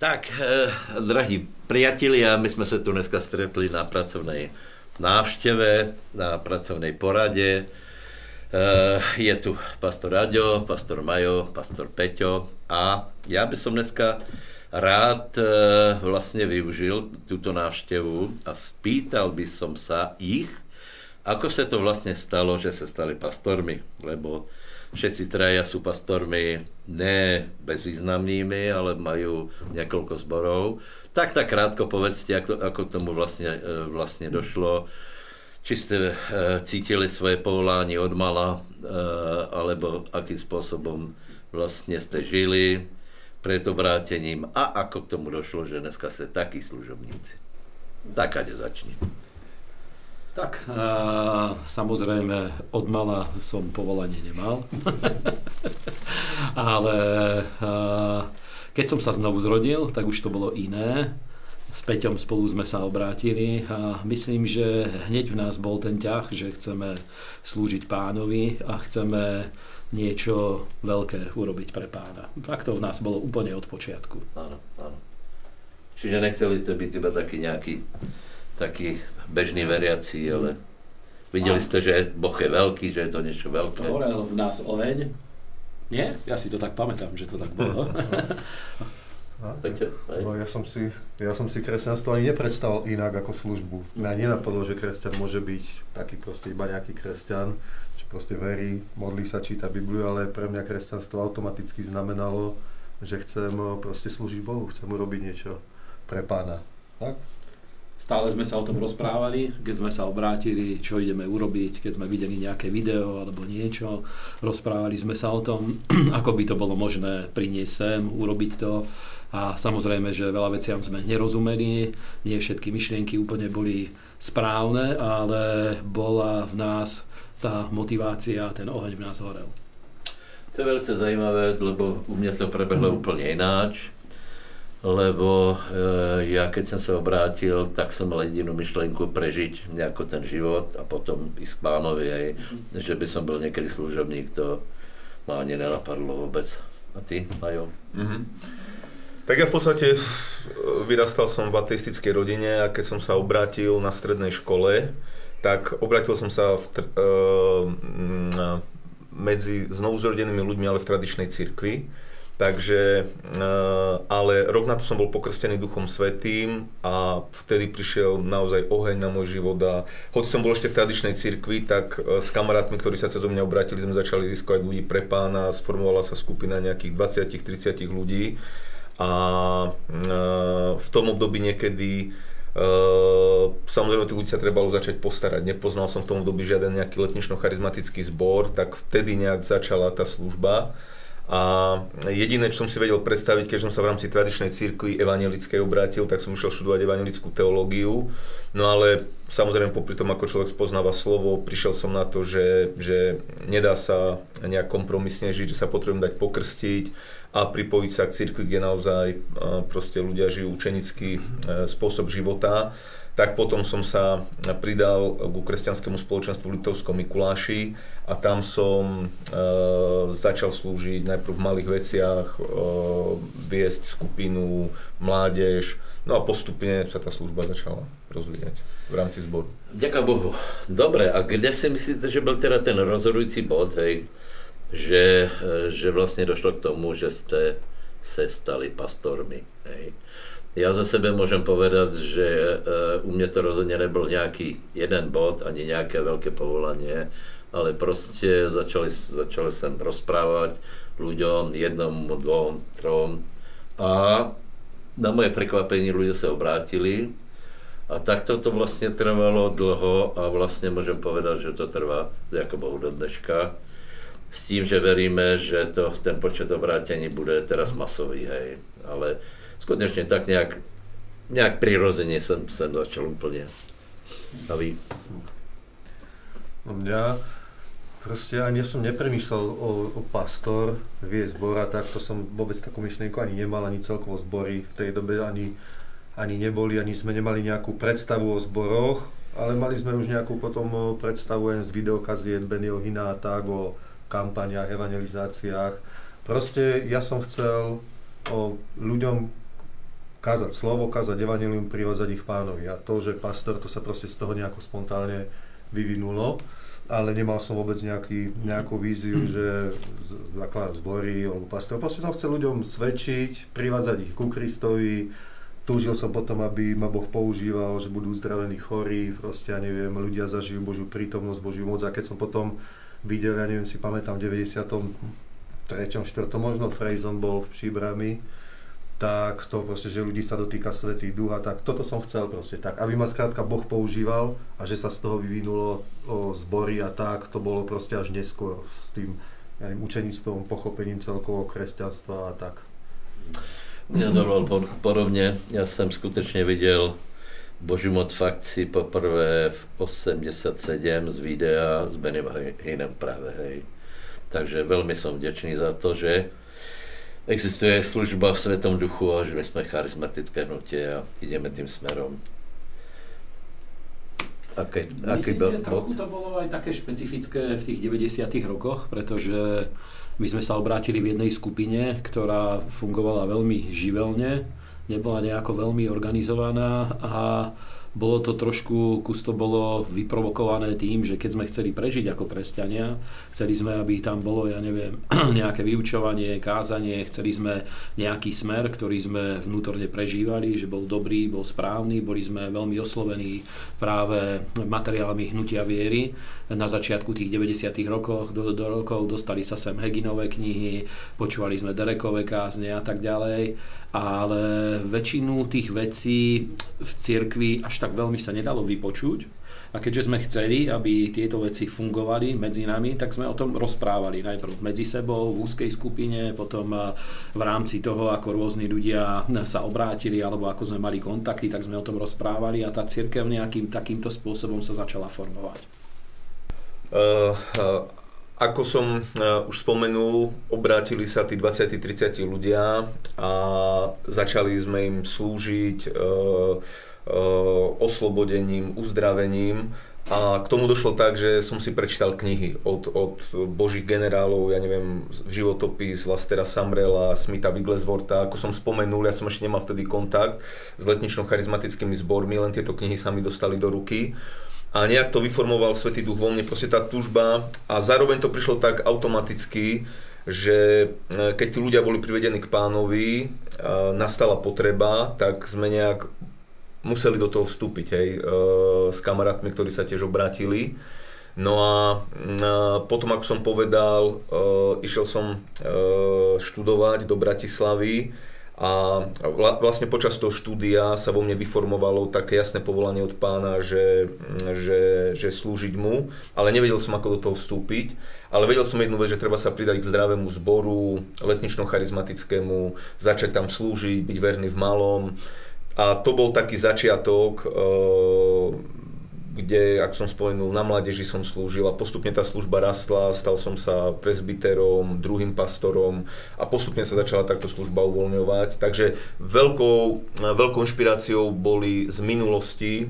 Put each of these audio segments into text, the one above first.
Tak, eh, drahí priatelia, my sme sa tu dneska stretli na pracovnej návšteve, na pracovnej porade. Eh, je tu pastor Aďo, pastor Majo, pastor Peťo a ja by som dneska rád eh, vlastne využil túto návštevu a spýtal by som sa ich, ako sa to vlastne stalo, že sa stali pastormi, lebo všetci traja sú pastormi ne bezvýznamnými, ale majú niekoľko zborov. Tak tak krátko povedzte, ako, ako k tomu vlastne, e, vlastne došlo. Či ste e, cítili svoje povolanie od mala, e, alebo akým spôsobom vlastne ste žili pred obrátením a ako k tomu došlo, že dneska ste takí služobníci. Tak, ade začni. Tak, a, samozrejme, od mala som povolanie nemal. Ale a, keď som sa znovu zrodil, tak už to bolo iné. S Peťom spolu sme sa obrátili a myslím, že hneď v nás bol ten ťah, že chceme slúžiť pánovi a chceme niečo veľké urobiť pre pána. Tak to v nás bolo úplne od počiatku. Áno, áno. Čiže nechceli ste byť iba taký nejaký taký bežný veriaci, ale videli ste, že Boh je veľký, že je to niečo veľké. Horel v nás oheň. Nie? Ja si to tak pamätám, že to tak bolo. No, ja, som si, ja som si kresťanstvo ani nepredstavoval inak ako službu. Mňa nenapadlo, že kresťan môže byť taký proste iba nejaký kresťan, že proste verí, modlí sa, číta Bibliu, ale pre mňa kresťanstvo automaticky znamenalo, že chcem proste slúžiť Bohu, chcem urobiť niečo pre pána. Tak? Stále sme sa o tom rozprávali, keď sme sa obrátili, čo ideme urobiť, keď sme videli nejaké video alebo niečo. Rozprávali sme sa o tom, ako by to bolo možné priniesť sem, urobiť to. A samozrejme, že veľa veciam sme nerozumeli, nie všetky myšlienky úplne boli správne, ale bola v nás tá motivácia, ten oheň v nás horel. To je veľmi zaujímavé, lebo u mňa to prebehlo mm. úplne ináč lebo e, ja keď som sa obrátil, tak som mal jedinú myšlienku prežiť nejako ten život a potom ísť k pánovi, aj, že by som bol niekedy služobník, to ma ani nenapadlo vôbec. A ty, Majo? Mm-hmm. Tak ja v podstate e, vyrastal som v ateistickej rodine a keď som sa obrátil na strednej škole, tak obrátil som sa v, tr- e, medzi znovuzrodenými ľuďmi, ale v tradičnej cirkvi Takže, eh, ale rok na to som bol pokrstený Duchom Svetým a vtedy prišiel naozaj oheň na môj život a hoď som bol ešte v tradičnej cirkvi, tak eh, s kamarátmi, ktorí sa cez mňa obratili, sme začali získať ľudí pre pána, sformovala sa skupina nejakých 20-30 ľudí a eh, v tom období niekedy Uh, samozrejme, tých ľudí sa trebalo začať postarať. Nepoznal som v tom období žiaden nejaký letnično-charizmatický zbor, tak vtedy nejak začala tá služba. A jediné, čo som si vedel predstaviť, keď som sa v rámci tradičnej cirkvi evangelickej obrátil, tak som išiel študovať evangelickú teológiu. No ale samozrejme popri tom, ako človek spoznáva slovo, prišiel som na to, že, že nedá sa nejak kompromisne žiť, že sa potrebujem dať pokrstiť a pripojiť sa k cirkvi, kde naozaj proste ľudia žijú učenický e, spôsob života tak potom som sa pridal ku kresťanskému spoločenstvu v Litovskom Mikuláši a tam som e, začal slúžiť najprv v malých veciach, e, viesť skupinu, mládež, no a postupne sa tá služba začala rozvíjať v rámci zboru. Ďakujem Bohu. Dobre, a kde si myslíte, že bol teda ten rozhodujúci bod, hej, že, e, že vlastne došlo k tomu, že ste sa stali pastormi, hej? Ja za sebe môžem povedať, že e, u mňa to rozhodne nebol nejaký jeden bod, ani nejaké veľké povolanie, ale proste začali, začali sem rozprávať ľuďom, jednomu, dvom, trom. A na moje prekvapenie ľudia sa obrátili. A takto to vlastne trvalo dlho a vlastne môžem povedať, že to trvá ako Bohu do dneška. S tým, že veríme, že to, ten počet obrátení bude teraz masový, hej. Ale skutečne tak nejak, nejak prirodzene som, som začal úplne. A vy? No mňa proste ani ja som nepremýšľal o, o pastor, vie zbor a tak, to som vôbec takú myšlienku ani nemal, ani celkovo zbory v tej dobe ani, ani neboli, ani sme nemali nejakú predstavu o zboroch, ale mali sme už nejakú potom predstavu len z videokaziet Benio Hina a tak, o kampaniách, evangelizáciách. Proste ja som chcel o ľuďom kázať slovo, kázať evanelium, privázať ich pánovi. A to, že pastor, to sa proste z toho nejako spontánne vyvinulo ale nemal som vôbec nejaký, nejakú víziu, že zakladám zbory alebo pastor. Proste som chcel ľuďom svedčiť, privádzať ich ku Kristovi, túžil som potom, aby ma Boh používal, že budú uzdravení chorí, proste, ja neviem, ľudia zažijú Božiu prítomnosť, Božiu moc. A keď som potom videl, ja neviem, si pamätám, v 93. 4. možno Frejzon bol v Příbrami, tak to proste, že ľudí sa dotýka Svetý Duch a tak, toto som chcel proste tak, aby ma skrátka Boh používal a že sa z toho vyvinulo o zbory a tak, to bolo proste až neskôr s tým ja neviem, učenictvom, pochopením celkovo kresťanstva a tak. Ja to bol podobne, ja som skutečne videl Božiu moc fakci poprvé v 87 z videa s Benem Hinem práve, hej. Takže veľmi som vďačný za to, že existuje služba v Svetom duchu a že sme charizmatické hnutie a ideme tým smerom. Aké, aký Myslím, že trochu to bolo aj také špecifické v tých 90 rokoch, pretože my sme sa obrátili v jednej skupine, ktorá fungovala veľmi živelne, nebola nejako veľmi organizovaná a bolo to trošku, kus to bolo vyprovokované tým, že keď sme chceli prežiť ako kresťania, chceli sme, aby tam bolo, ja neviem, nejaké vyučovanie, kázanie, chceli sme nejaký smer, ktorý sme vnútorne prežívali, že bol dobrý, bol správny, boli sme veľmi oslovení práve materiálmi hnutia viery na začiatku tých 90. rokov, do, do rokov dostali sa sem Heginové knihy, počúvali sme Derekové kázne a tak ďalej ale väčšinu tých vecí v cirkvi až tak veľmi sa nedalo vypočuť. A keďže sme chceli, aby tieto veci fungovali medzi nami, tak sme o tom rozprávali najprv medzi sebou, v úzkej skupine, potom eh, v rámci toho, ako rôzni ľudia sa obrátili alebo ako sme mali kontakty, tak sme o tom rozprávali a tá církev nejakým takýmto spôsobom sa začala formovať. Uh, uh ako som už spomenul, obrátili sa tí 20-30 ľudia a začali sme im slúžiť oslobodením, uzdravením. A k tomu došlo tak, že som si prečítal knihy od, od božích generálov, ja neviem, životopis Lastera Samrela, Smitha Wigglesworta. Ako som spomenul, ja som ešte nemal vtedy kontakt s letnično-charizmatickými zbormi, len tieto knihy sa mi dostali do ruky a nejak to vyformoval Svetý Duch vo mne, proste tá túžba a zároveň to prišlo tak automaticky, že e, keď tí ľudia boli privedení k pánovi, nastala potreba, tak sme nejak museli do toho vstúpiť hej, e, s kamarátmi, ktorí sa tiež obrátili. No a potom, ako som povedal, e, išiel som študovať do Bratislavy, a vlastne počas toho štúdia sa vo mne vyformovalo také jasné povolanie od pána, že, že, že slúžiť mu, ale nevedel som, ako do toho vstúpiť. Ale vedel som jednu vec, že treba sa pridať k zdravému zboru, letnično-charizmatickému, začať tam slúžiť, byť verný v malom. A to bol taký začiatok kde, ak som spomenul, na mládeži som slúžil a postupne tá služba rastla, stal som sa presbyterom, druhým pastorom a postupne sa začala takto služba uvoľňovať. Takže veľkou, veľkou inšpiráciou boli z minulosti e,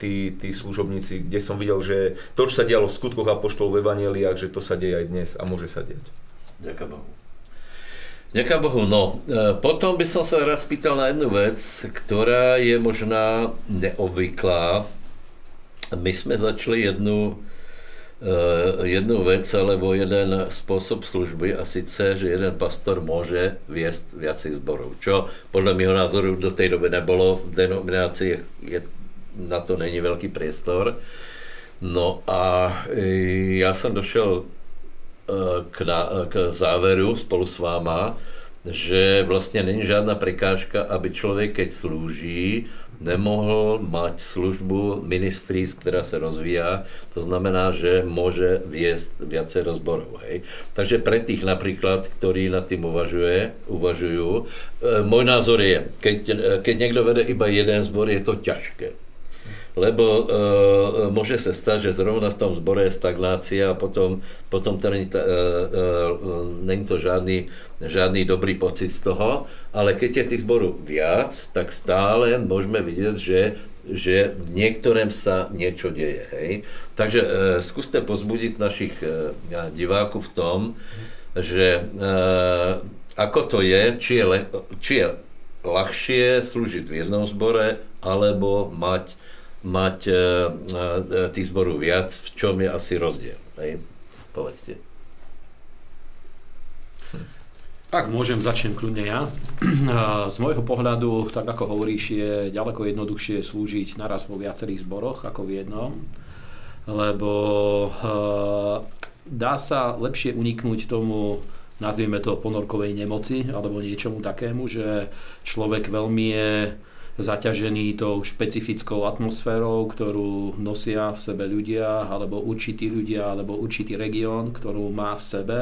tí, tí služobníci, kde som videl, že to, čo sa dialo v skutkoch apoštolov v Evangeliách, že to sa deje aj dnes a môže sa diať. Ďakujem. Ďakujem Bohu. No, e, potom by som sa raz pýtal na jednu vec, ktorá je možná neobvyklá my jsme začali jednu, eh, jednu vec alebo jeden spôsob služby a sice, že jeden pastor môže viesť viacej zborov, čo podľa mého názoru do tej doby nebolo, v denominácii je, na to není veľký priestor. No a eh, já jsem došel k, na, k záveru spolu s váma, že vlastně není žádná prekážka, aby člověk, keď slúží, nemohl mať službu ministries, která se rozvíja. To znamená, že môže viesť viacero zborov. Hej. Takže pre tých napríklad, ktorí nad tým uvažuje, uvažujú, e, môj názor je, keď, keď niekto vede iba jeden zbor, je to ťažké lebo e, môže sa stať, že zrovna v tom zbore je stagnácia a potom, potom to není, e, e, není to žiadny, žiadny dobrý pocit z toho, ale keď je tých zborov viac, tak stále môžeme vidieť, že že v niektorém sa niečo deje. Hej? Takže e, skúste pozbudiť našich e, divákov v tom, že e, ako to je, či je, le, či je ľahšie slúžiť v jednom zbore, alebo mať, mať e, e, tých zborov viac, v čom je asi rozdiel. Hej? Povedzte. Ak môžem, začnem kľudne ja. Z môjho pohľadu, tak ako hovoríš, je ďaleko jednoduchšie slúžiť naraz vo viacerých zboroch ako v jednom, lebo dá sa lepšie uniknúť tomu, nazvieme to ponorkovej nemoci alebo niečomu takému, že človek veľmi je zaťažený tou špecifickou atmosférou, ktorú nosia v sebe ľudia, alebo určití ľudia, alebo určitý región, ktorú má v sebe.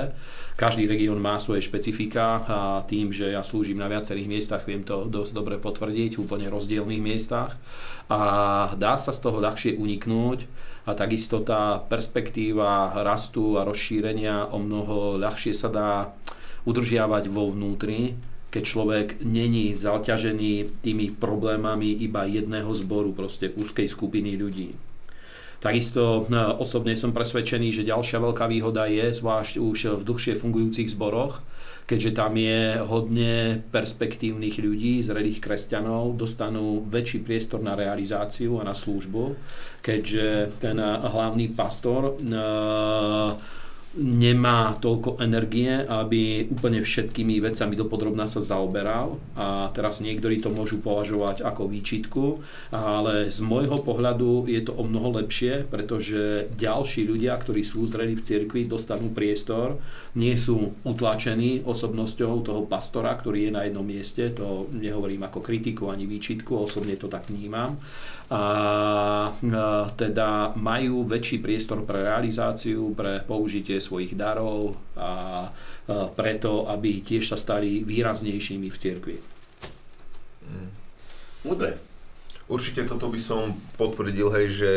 Každý región má svoje špecifika a tým, že ja slúžim na viacerých miestach, viem to dosť dobre potvrdiť, úplne rozdielných miestach. A dá sa z toho ľahšie uniknúť a takisto tá perspektíva rastu a rozšírenia o mnoho ľahšie sa dá udržiavať vo vnútri, keď človek není zaťažený tými problémami iba jedného zboru, proste úzkej skupiny ľudí. Takisto e, osobne som presvedčený, že ďalšia veľká výhoda je, zvlášť už v dlhšie fungujúcich zboroch, keďže tam je hodne perspektívnych ľudí, zrelých kresťanov, dostanú väčší priestor na realizáciu a na službu, keďže ten hlavný pastor uh, nemá toľko energie, aby úplne všetkými vecami dopodrobná sa zaoberal. A teraz niektorí to môžu považovať ako výčitku, ale z môjho pohľadu je to o mnoho lepšie, pretože ďalší ľudia, ktorí sú zreli v cirkvi, dostanú priestor, nie sú utlačení osobnosťou toho pastora, ktorý je na jednom mieste, to nehovorím ako kritiku ani výčitku, osobne to tak vnímam a teda majú väčší priestor pre realizáciu, pre použitie svojich darov a preto, aby tiež sa stali výraznejšími v cirkvi. Mm. Určite toto by som potvrdil, hej, že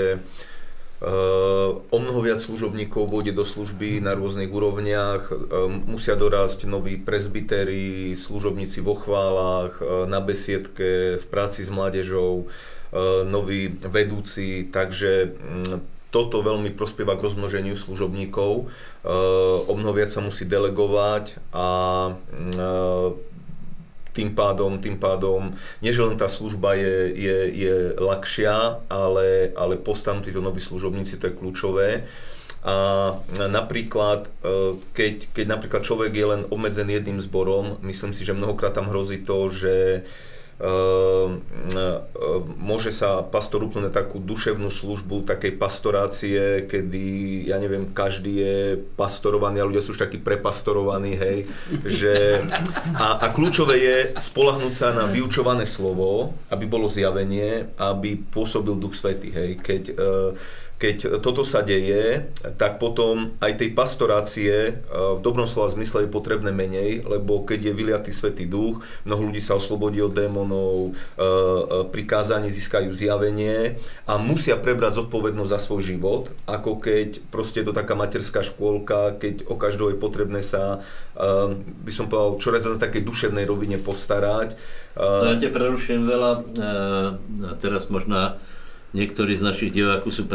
Uh, o mnoho viac služobníkov vôjde do služby na rôznych úrovniach, uh, musia dorásť noví prezbytery, služobníci vo chválach, uh, na besiedke, v práci s mládežou, E, noví vedúci, takže mm, toto veľmi prospieva k rozmnoženiu služobníkov. E, o mnoho viac sa musí delegovať a mm, e, tým pádom, tým pádom, nie že len tá služba je, je, je ľahšia, ale, ale postanú títo noví služobníci, to je kľúčové. A napríklad, keď, keď napríklad človek je len obmedzený jedným zborom, myslím si, že mnohokrát tam hrozí to, že ehm, môže sa pastor upnúť na takú duševnú službu, takej pastorácie, kedy, ja neviem, každý je pastorovaný a ľudia sú už takí prepastorovaní, hej, že a, a kľúčové je spolahnúť sa na vyučované slovo, aby bolo zjavenie, aby pôsobil Duch Svetý, hej, keď uh, keď toto sa deje, tak potom aj tej pastorácie e, v dobrom slova zmysle je potrebné menej, lebo keď je vyliatý Svetý Duch, mnoho ľudí sa oslobodí od démonov, e, e, pri získajú zjavenie a musia prebrať zodpovednosť za svoj život, ako keď proste je to taká materská škôlka, keď o každého je potrebné sa, by som povedal, čoraz za takej duševnej rovine postarať. No, ja te preruším veľa, teraz možná Niektorí z našich divákov sú e,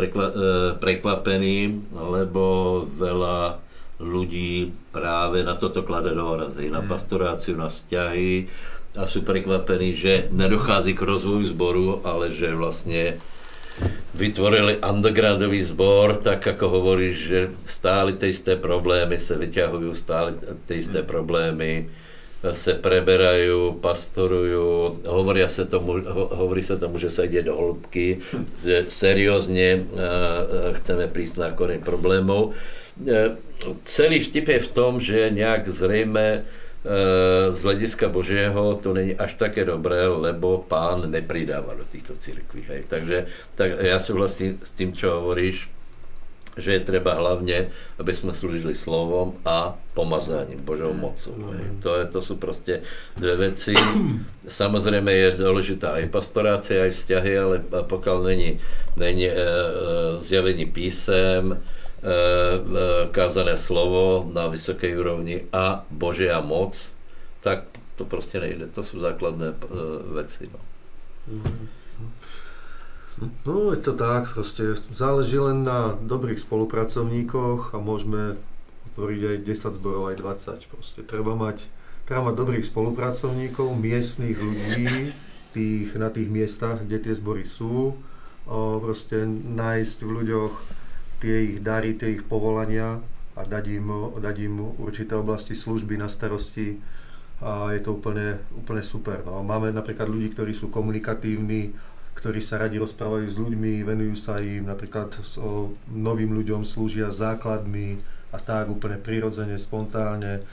prekvapení, lebo veľa ľudí práve na toto klade dôraz, na mm. pastoráciu, na vzťahy a sú prekvapení, že nedochází k rozvoju zboru, ale že vlastne vytvorili undergroundový zbor, tak ako hovoríš, že stále tie isté problémy sa vyťahujú, stále tie isté mm. problémy se preberajú, pastorujú, hovoria sa tomu, hovorí sa tomu, že sa ide do hĺbky, že seriózne chceme prísť na koreň problémov. E, celý vtip je v tom, že nejak zrejme z hľadiska Božieho to není až také dobré, lebo pán nepridáva do týchto cirkví. Hej. Takže tak ja súhlasím s tým, čo hovoríš že je treba hlavne, aby sme slúžili slovom a pomazaním, Božou mocou. Mm. To, je, to sú proste dve veci. Samozrejme je dôležitá aj pastorácia, aj vzťahy, ale pokiaľ není, není e, e, zjavení písem, e, e, kázané slovo na vysokej úrovni a Božia moc, tak to proste nejde. To sú základné e, veci. No. Mm. No je to tak, proste záleží len na dobrých spolupracovníkoch a môžeme otvoriť aj 10 zborov, aj 20. Proste treba mať treba mať dobrých spolupracovníkov, miestných ľudí tých, na tých miestach, kde tie zbory sú, o, proste nájsť v ľuďoch tie ich dary, tie ich povolania a dať im, dať im určité oblasti služby na starosti a je to úplne, úplne super. No. Máme napríklad ľudí, ktorí sú komunikatívni, ktorí sa radi rozprávajú s ľuďmi, venujú sa im, napríklad o novým ľuďom slúžia základmi a tak úplne prirodzene, spontánne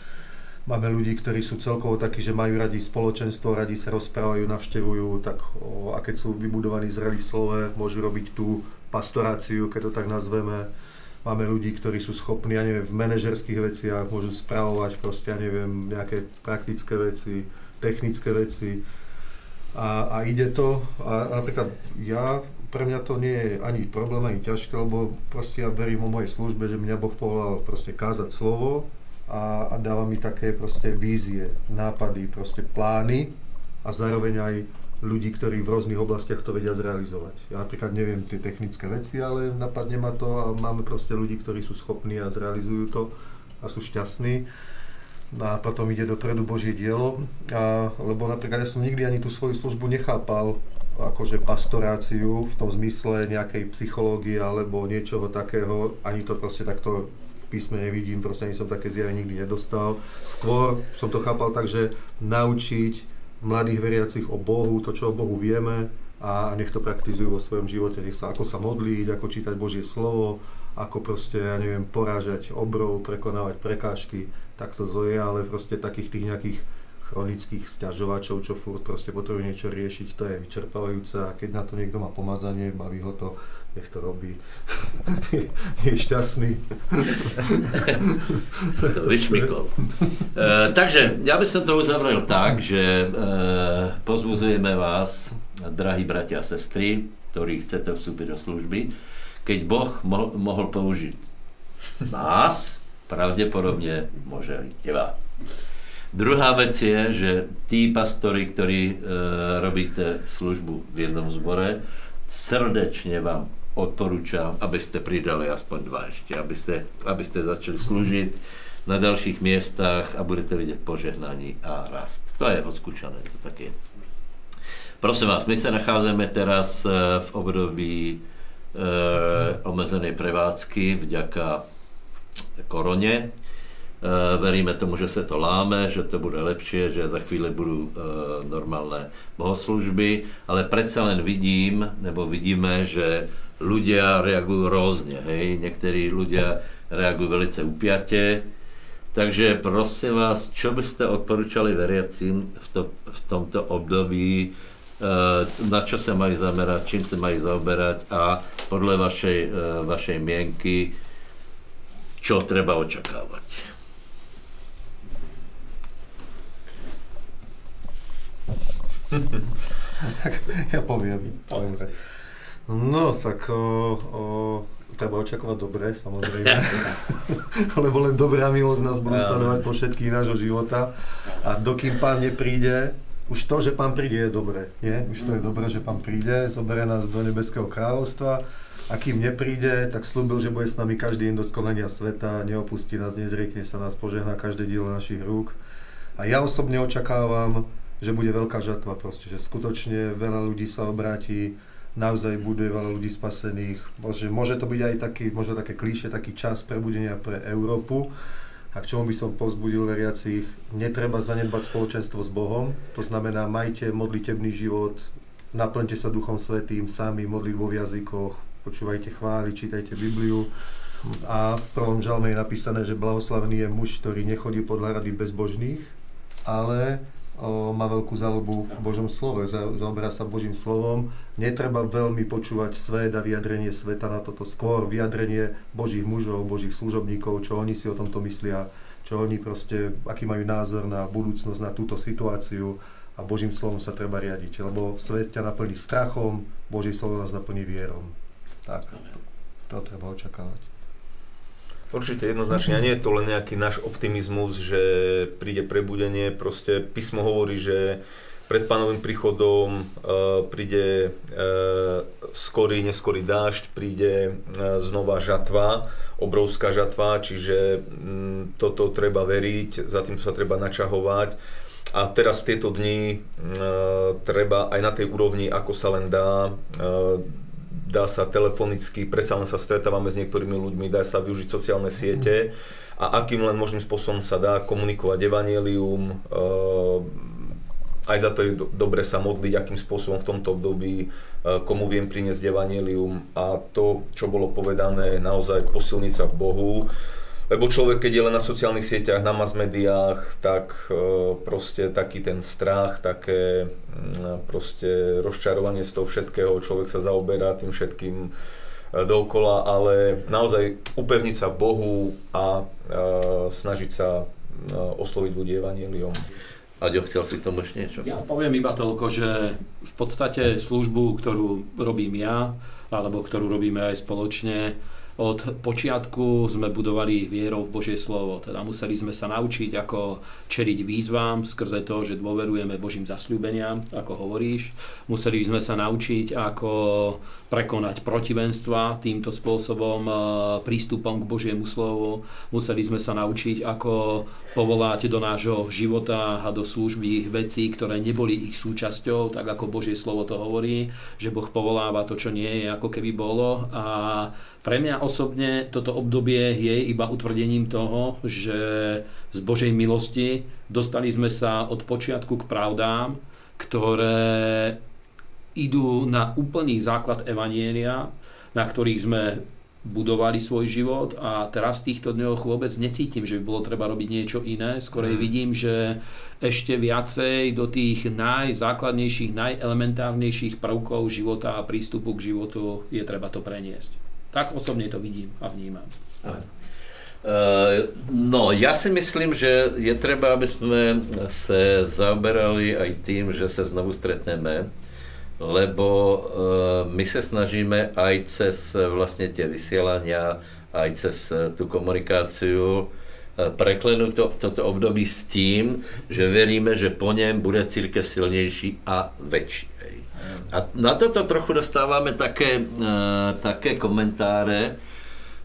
Máme ľudí, ktorí sú celkovo takí, že majú radi spoločenstvo, radi sa rozprávajú, navštevujú, tak o, a keď sú vybudovaní zrelí slove, môžu robiť tú pastoráciu, keď to tak nazveme. Máme ľudí, ktorí sú schopní, ja neviem, v manažerských veciach, môžu spravovať proste, ja neviem, nejaké praktické veci, technické veci. A, a ide to, a napríklad ja, pre mňa to nie je ani problém, ani ťažké, lebo proste ja verím o mojej službe, že mňa Boh povolal proste kázať slovo, a, a dáva mi také proste vízie, nápady, proste plány a zároveň aj ľudí, ktorí v rôznych oblastiach to vedia zrealizovať. Ja napríklad neviem tie technické veci, ale napadne ma to a máme proste ľudí, ktorí sú schopní a zrealizujú to a sú šťastní. No a potom ide dopredu Božie dielo, a, lebo napríklad ja som nikdy ani tú svoju službu nechápal akože pastoráciu v tom zmysle nejakej psychológie alebo niečoho takého, ani to proste takto písme nevidím, proste ani som také zjavenie nikdy nedostal. Skôr som to chápal tak, že naučiť mladých veriacich o Bohu, to, čo o Bohu vieme a nech to praktizujú vo svojom živote, nech sa ako sa modliť, ako čítať Božie slovo, ako proste, ja neviem, porážať obrov, prekonávať prekážky, tak to je, ale proste takých tých nejakých chronických sťažovačov, čo furt proste potrebujú niečo riešiť, to je vyčerpávajúce a keď na to niekto má pomazanie, baví ho to, nech to robí. je šťastný. Vyšmykol. E, takže ja by som to uzavrel tak, že e, pozbuzujeme vás, drahí bratia a sestry, ktorí chcete vstúpiť do služby, keď Boh mo- mohol použiť nás, pravdepodobne môže teba. Druhá vec je, že tí pastori, ktorí e, robíte službu v jednom zbore, srdečne vám odporúčam, aby ste pridali aspoň dva ešte, aby ste, aby ste začali slúžiť na ďalších miestach a budete vidieť požehnanie a rast. To je odskúšané, to také. Prosím vás, my sa nacházíme teraz e, v období e, omezenej prevádzky vďaka korone. Eh, veríme tomu, že se to láme, že to bude lepšie, že za chvíli budú eh, normálne bohoslužby, ale predsa len vidím, nebo vidíme, že ľudia reagujú rôzne, hej, niektorí ľudia reagujú velice upiate, takže prosím vás, čo by ste odporúčali veriacím v, to, v tomto období, eh, na čo sa majú zamerať, čím sa majú zaoberať a podľa vašej, vašej mienky, čo treba očakávať. ja poviem. Dobre. No, tak o, o, treba očakávať dobre, samozrejme. Lebo len dobrá milosť nás budú stanovať po všetkých nášho života. A dokým pán nepríde, už to, že pán príde, je dobré. Nie? Už to je dobré, že pán príde, zoberie nás do nebeského kráľovstva. A kým nepríde, tak slúbil, že bude s nami každý deň do skonania sveta, neopustí nás, nezriekne sa nás, požehná každé dielo našich rúk. A ja osobne očakávam, že bude veľká žatva proste, že skutočne veľa ľudí sa obráti, naozaj bude veľa ľudí spasených. Môže, môže to byť aj taký, možno také klíše, taký čas prebudenia pre Európu. A k čomu by som povzbudil veriacich, netreba zanedbať spoločenstvo s Bohom, to znamená, majte modlitebný život, naplňte sa Duchom Svetým, sami modliť vo jazykoch, počúvajte chvály, čítajte Bibliu. A v prvom žalme je napísané, že blahoslavený je muž, ktorý nechodí podľa rady bezbožných, ale o, má veľkú záľubu v Božom slove, za, zaoberá sa Božím slovom. Netreba veľmi počúvať svet a vyjadrenie sveta na toto, skôr vyjadrenie Božích mužov, Božích služobníkov, čo oni si o tomto myslia, čo oni proste, aký majú názor na budúcnosť, na túto situáciu a Božím slovom sa treba riadiť, lebo svet ťa naplní strachom, Boží slovo nás naplní vierom. Tak, to treba očakávať. Určite jednoznačne. A nie je to len nejaký náš optimizmus, že príde prebudenie. Proste písmo hovorí, že pred pánovým príchodom príde skorý, neskorý dážď, príde znova žatva, obrovská žatva, čiže mm, toto treba veriť, za tým sa treba načahovať. A teraz v tieto dni treba aj na tej úrovni, ako sa len dá, dá sa telefonicky, predsa len sa stretávame s niektorými ľuďmi, dá sa využiť sociálne siete a akým len možným spôsobom sa dá komunikovať evanelium, eh, aj za to je do, dobre sa modliť, akým spôsobom v tomto období, eh, komu viem priniesť evanelium a to, čo bolo povedané, naozaj posilnica v Bohu. Lebo človek, keď je len na sociálnych sieťach, na mass médiách, tak e, proste taký ten strach, také mm, proste rozčarovanie z toho všetkého, človek sa zaoberá tým všetkým e, dookola, ale naozaj upevniť sa v Bohu a e, snažiť sa osloviť ľudí evaníliom. Aďo, chcel si k tomu ešte niečo? Ja poviem iba toľko, že v podstate službu, ktorú robím ja, alebo ktorú robíme aj spoločne, od počiatku sme budovali vierou v Božie slovo, teda museli sme sa naučiť, ako čeliť výzvam skrze to, že dôverujeme Božím zasľúbeniam, ako hovoríš. Museli sme sa naučiť, ako prekonať protivenstva týmto spôsobom, e, prístupom k Božiemu slovu. Museli sme sa naučiť, ako povolať do nášho života a do služby veci, ktoré neboli ich súčasťou, tak ako Božie slovo to hovorí, že Boh povoláva to, čo nie je, ako keby bolo. A pre mňa osobne toto obdobie je iba utvrdením toho, že z Božej milosti dostali sme sa od počiatku k pravdám, ktoré idú na úplný základ Evanielia, na ktorých sme budovali svoj život a teraz v týchto dňoch vôbec necítim, že by bolo treba robiť niečo iné. Skorej mm. vidím, že ešte viacej do tých najzákladnejších, najelementárnejších prvkov života a prístupu k životu je treba to preniesť. Tak osobne to vidím a vnímam. Uh, no, ja si myslím, že je treba, aby sme sa zaoberali aj tým, že sa znovu stretneme, lebo uh, my sa snažíme aj cez vlastne tie vysielania, aj cez tú komunikáciu preklenúť to, toto období s tým, že veríme, že po ňom bude církev silnejší a väčší. A na toto trochu dostáváme také, uh, také komentáre,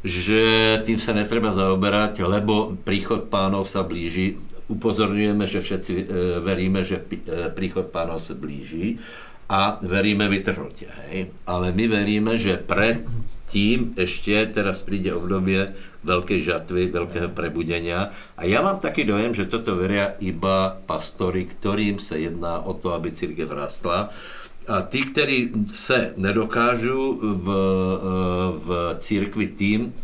že tým sa netreba zaoberať, lebo príchod pánov sa blíži. Upozorňujeme, že všetci uh, veríme, že uh, príchod pánov sa blíži a veríme vytrhnutie. Hej? Ale my veríme, že pred tým ešte teraz príde obdobie veľkej žatvy, veľkého prebudenia. A ja mám taký dojem, že toto veria iba pastori, ktorým sa jedná o to, aby církev rastla. A tí, ktorí se nedokážu v, v církvi tým,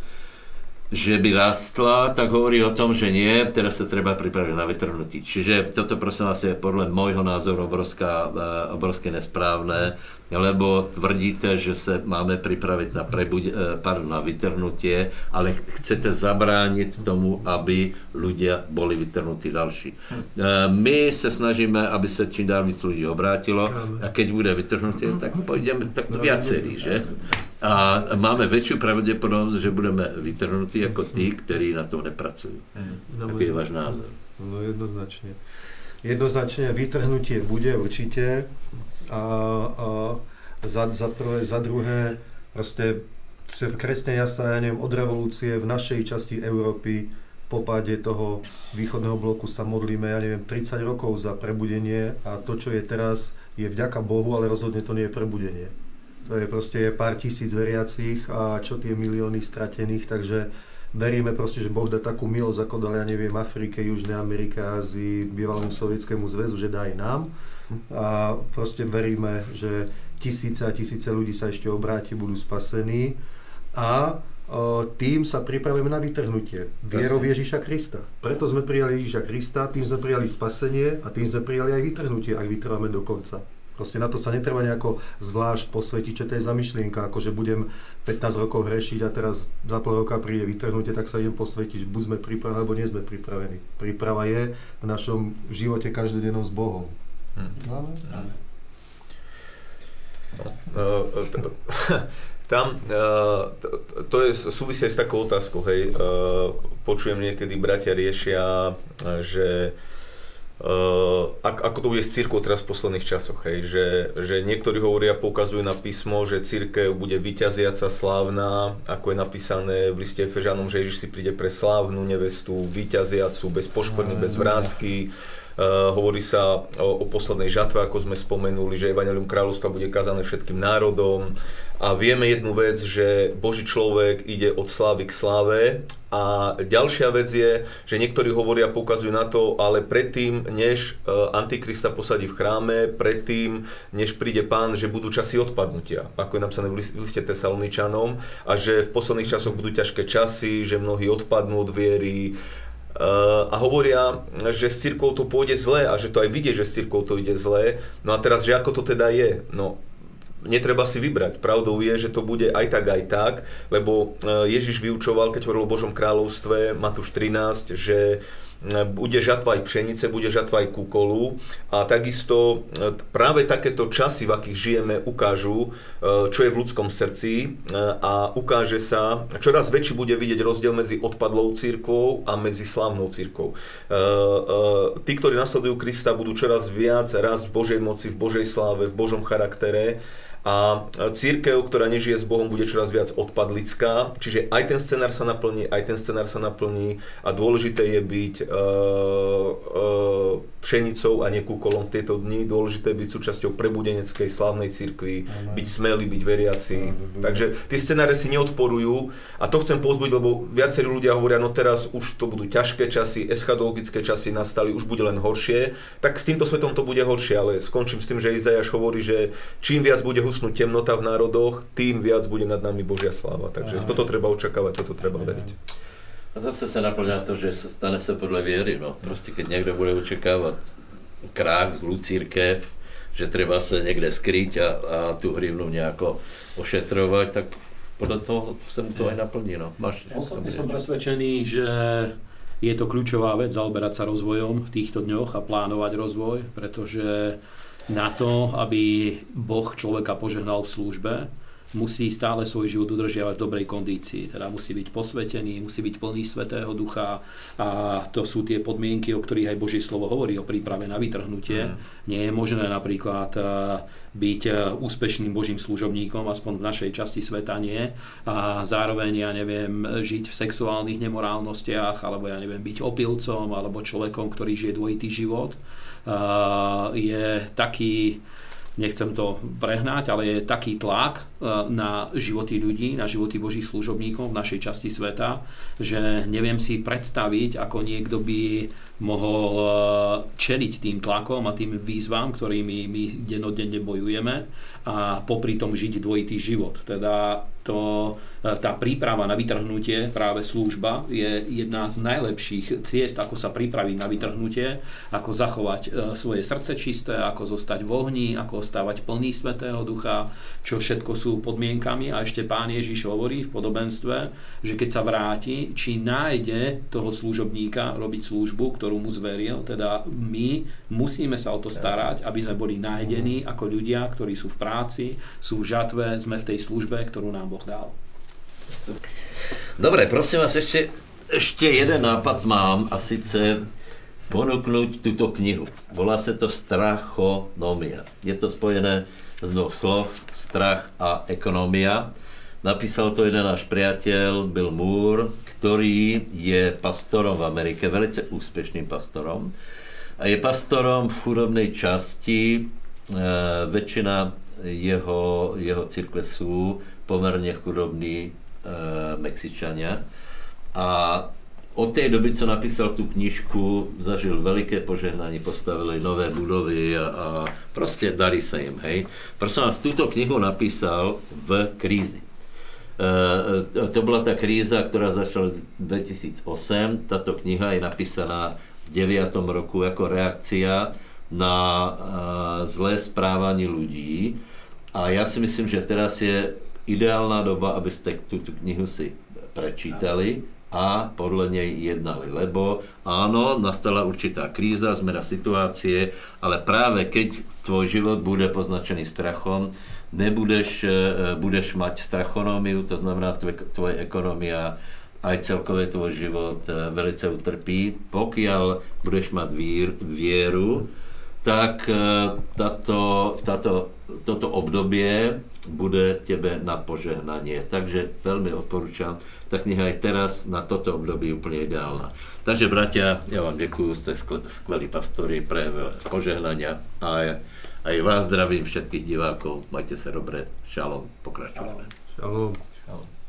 že by rastla, tak hovorí o tom, že nie, teraz sa treba pripraviť na vytrhnutí. Čiže toto prosím vás je podľa môjho názoru obrovská, eh, obrovské nesprávne, lebo tvrdíte, že sa máme pripraviť na, prebuď, eh, pardon, na vytrhnutie, ale chcete zabrániť tomu, aby ľudia boli vytrhnutí ďalší. Hm. Eh, my sa snažíme, aby sa čím dál víc ľudí obrátilo a keď bude vytrhnutie, tak pôjdeme tak viacerí, že? A máme väčšiu pravdepodobnosť, že budeme vytrhnutí ako tí, ktorí na tom nepracujú. No, Aký je váš názor? No jednoznačne. Jednoznačne vytrhnutie bude určite. A, a za, za prvé, za druhé, proste kresťania sa, ja neviem, od revolúcie v našej časti Európy po páde toho východného bloku sa modlíme, ja neviem, 30 rokov za prebudenie a to, čo je teraz, je vďaka Bohu, ale rozhodne to nie je prebudenie. To je proste pár tisíc veriacich a čo tie milióny stratených, takže veríme proste, že Boh dá takú milosť, ako dal, ja neviem, Afrike, Južnej Amerike, Ázii, bývalému sovietskému zväzu, že dá aj nám. A proste veríme, že tisíce a tisíce ľudí sa ešte obráti, budú spasení. A tým sa pripravujeme na vytrhnutie. Vierou Ježíša Krista. Preto sme prijali Ježíša Krista, tým sme prijali spasenie a tým sme prijali aj vytrhnutie, ak vytrváme do konca. Proste na to sa netreba nejako zvlášť posvetiť, čo to je za myšlienka, ako že budem 15 rokov hrešiť a teraz za pol roka príde vytrhnutie, tak sa idem posvetiť, buď sme pripravení, alebo nie sme pripravení. Príprava je v našom živote každodennom s Bohom. Hm. Amen. Tam, to je súvisia s takou otázkou, hej, počujem niekedy, bratia riešia, že Uh, ako to bude s církou teraz v posledných časoch, hej, že, že niektorí hovoria, poukazujú na písmo, že církev bude vyťaziaca, slávna, ako je napísané v liste Efežanom, že Ježiš si príde pre slávnu nevestu, vyťaziacu, bez poškvrny, bez vrázky. Uh, hovorí sa o, o poslednej žatve, ako sme spomenuli, že Evangelium kráľovstva bude kazané všetkým národom. A vieme jednu vec, že Boží človek ide od slávy k sláve. A ďalšia vec je, že niektorí hovoria, poukazujú na to, ale predtým, než e, Antikrista posadí v chráme, predtým, než príde pán, že budú časy odpadnutia, ako je napísané v liste Tesaloničanom, a že v posledných časoch budú ťažké časy, že mnohí odpadnú od viery, a hovoria, že s cirkvou to pôjde zle a že to aj vidie, že s cirkvou to ide zle. No a teraz, že ako to teda je? No, netreba si vybrať. Pravdou je, že to bude aj tak, aj tak, lebo e, Ježiš vyučoval, keď hovoril o Božom kráľovstve, Matúš 13, že bude žatva aj pšenice, bude žatva aj kukolu a takisto e, práve takéto časy, v akých žijeme, ukážu, e, čo je v ľudskom srdci e, a ukáže sa, čoraz väčší bude vidieť rozdiel medzi odpadlou církvou a medzi slávnou církvou. Tí, ktorí nasledujú Krista, budú čoraz viac rásť v Božej moci, v Božej sláve, v Božom charaktere a církev, ktorá nežije s Bohom, bude čoraz viac odpadlická, čiže aj ten scenár sa naplní, aj ten scenár sa naplní. A dôležité je byť uh, uh, pšenicou a nie kúkolom v tieto dni, dôležité je byť súčasťou prebudeneckej slávnej cirkvi, byť smelý, byť veriaci. Takže tie scenáre si neodporujú. A to chcem pozbudiť, lebo viacerí ľudia hovoria, no teraz už to budú ťažké časy, eschatologické časy nastali, už bude len horšie, tak s týmto svetom to bude horšie, ale skončím s tým, že Izajaš hovorí, že čím viac bude usnúť temnota v národoch, tým viac bude nad nami Božia sláva. Takže Aha. toto treba očakávať, toto treba veriť. A zase sa naplňa to, že stane sa podľa viery. No. Proste keď niekto bude očakávať krák, zlú církev, že treba sa niekde skryť a, a tú hrivnu nejako ošetrovať, tak podľa toho sa mu to aj naplní. No. Máš, ja som, som presvedčený, že je to kľúčová vec zaoberať sa rozvojom v týchto dňoch a plánovať rozvoj, pretože na to, aby Boh človeka požehnal v službe, musí stále svoj život udržiavať v dobrej kondícii. Teda musí byť posvetený, musí byť plný Svetého Ducha a to sú tie podmienky, o ktorých aj Božie slovo hovorí o príprave na vytrhnutie. Mm. Nie je možné napríklad eh, byť eh, úspešným Božím služobníkom, aspoň v našej časti sveta nie, a zároveň, ja neviem, žiť v sexuálnych nemorálnostiach, alebo ja neviem, byť opilcom, alebo človekom, ktorý žije dvojitý život je taký, nechcem to prehnať, ale je taký tlak na životy ľudí, na životy Božích služobníkov v našej časti sveta, že neviem si predstaviť, ako niekto by mohol čeliť tým tlakom a tým výzvam, ktorými my denodenne bojujeme popri tom žiť dvojitý život. Teda to, e, tá príprava na vytrhnutie, práve služba, je jedna z najlepších ciest, ako sa pripraviť na vytrhnutie, ako zachovať e, svoje srdce čisté, ako zostať v ohni, ako ostávať plný Svetého Ducha, čo všetko sú podmienkami. A ešte pán Ježiš hovorí v podobenstve, že keď sa vráti, či nájde toho služobníka robiť službu, ktorú mu zveril, teda my musíme sa o to starať, aby sme boli nájdení ako ľudia, ktorí sú v práci, sú v žatve, sme v tej službe, ktorú nám Boh dal. Dobre, prosím vás, ešte, ešte jeden nápad mám a sice ponúknuť túto knihu. Volá sa to Strachonomia. Je to spojené z dvoch slov, strach a ekonomia. Napísal to jeden náš priateľ, Bill Moore, ktorý je pastorom v Amerike, velice úspešným pastorom. A je pastorom v chudobnej časti. E, väčšina jeho, jeho církve sú pomerne chudobní e, Mexičania. A od tej doby, co napísal tú knižku, zažil veľké požehnanie, postavili nové budovy a, a proste darí sa im, hej. Prosím vás, túto knihu napísal v krízi. E, e, to bola tá kríza, ktorá začala v 2008. Táto kniha je napísaná v 9. roku ako reakcia na e, zlé správanie ľudí. A ja si myslím, že teraz je ideálna doba, aby ste túto knihu si prečítali a podľa nej jednali. Lebo áno, nastala určitá kríza, zmena situácie, ale práve keď tvoj život bude poznačený strachom, nebudeš e, budeš mať strachonómiu, to znamená, tvoje ekonomia aj celkové tvoj život eh, velice utrpí. Pokiaľ budeš mať vír, vieru, tak eh, táto, táto, toto obdobie bude tebe na požehnanie. Takže veľmi odporúčam, tá kniha aj teraz na toto obdobie úplne ideálna. Takže bratia, ja vám ďakujem, ste skvelí pastori, pre požehnania a aj vás zdravím všetkých divákov. Majte sa dobre. Šalom. Pokračujeme. Šalom. Šalom.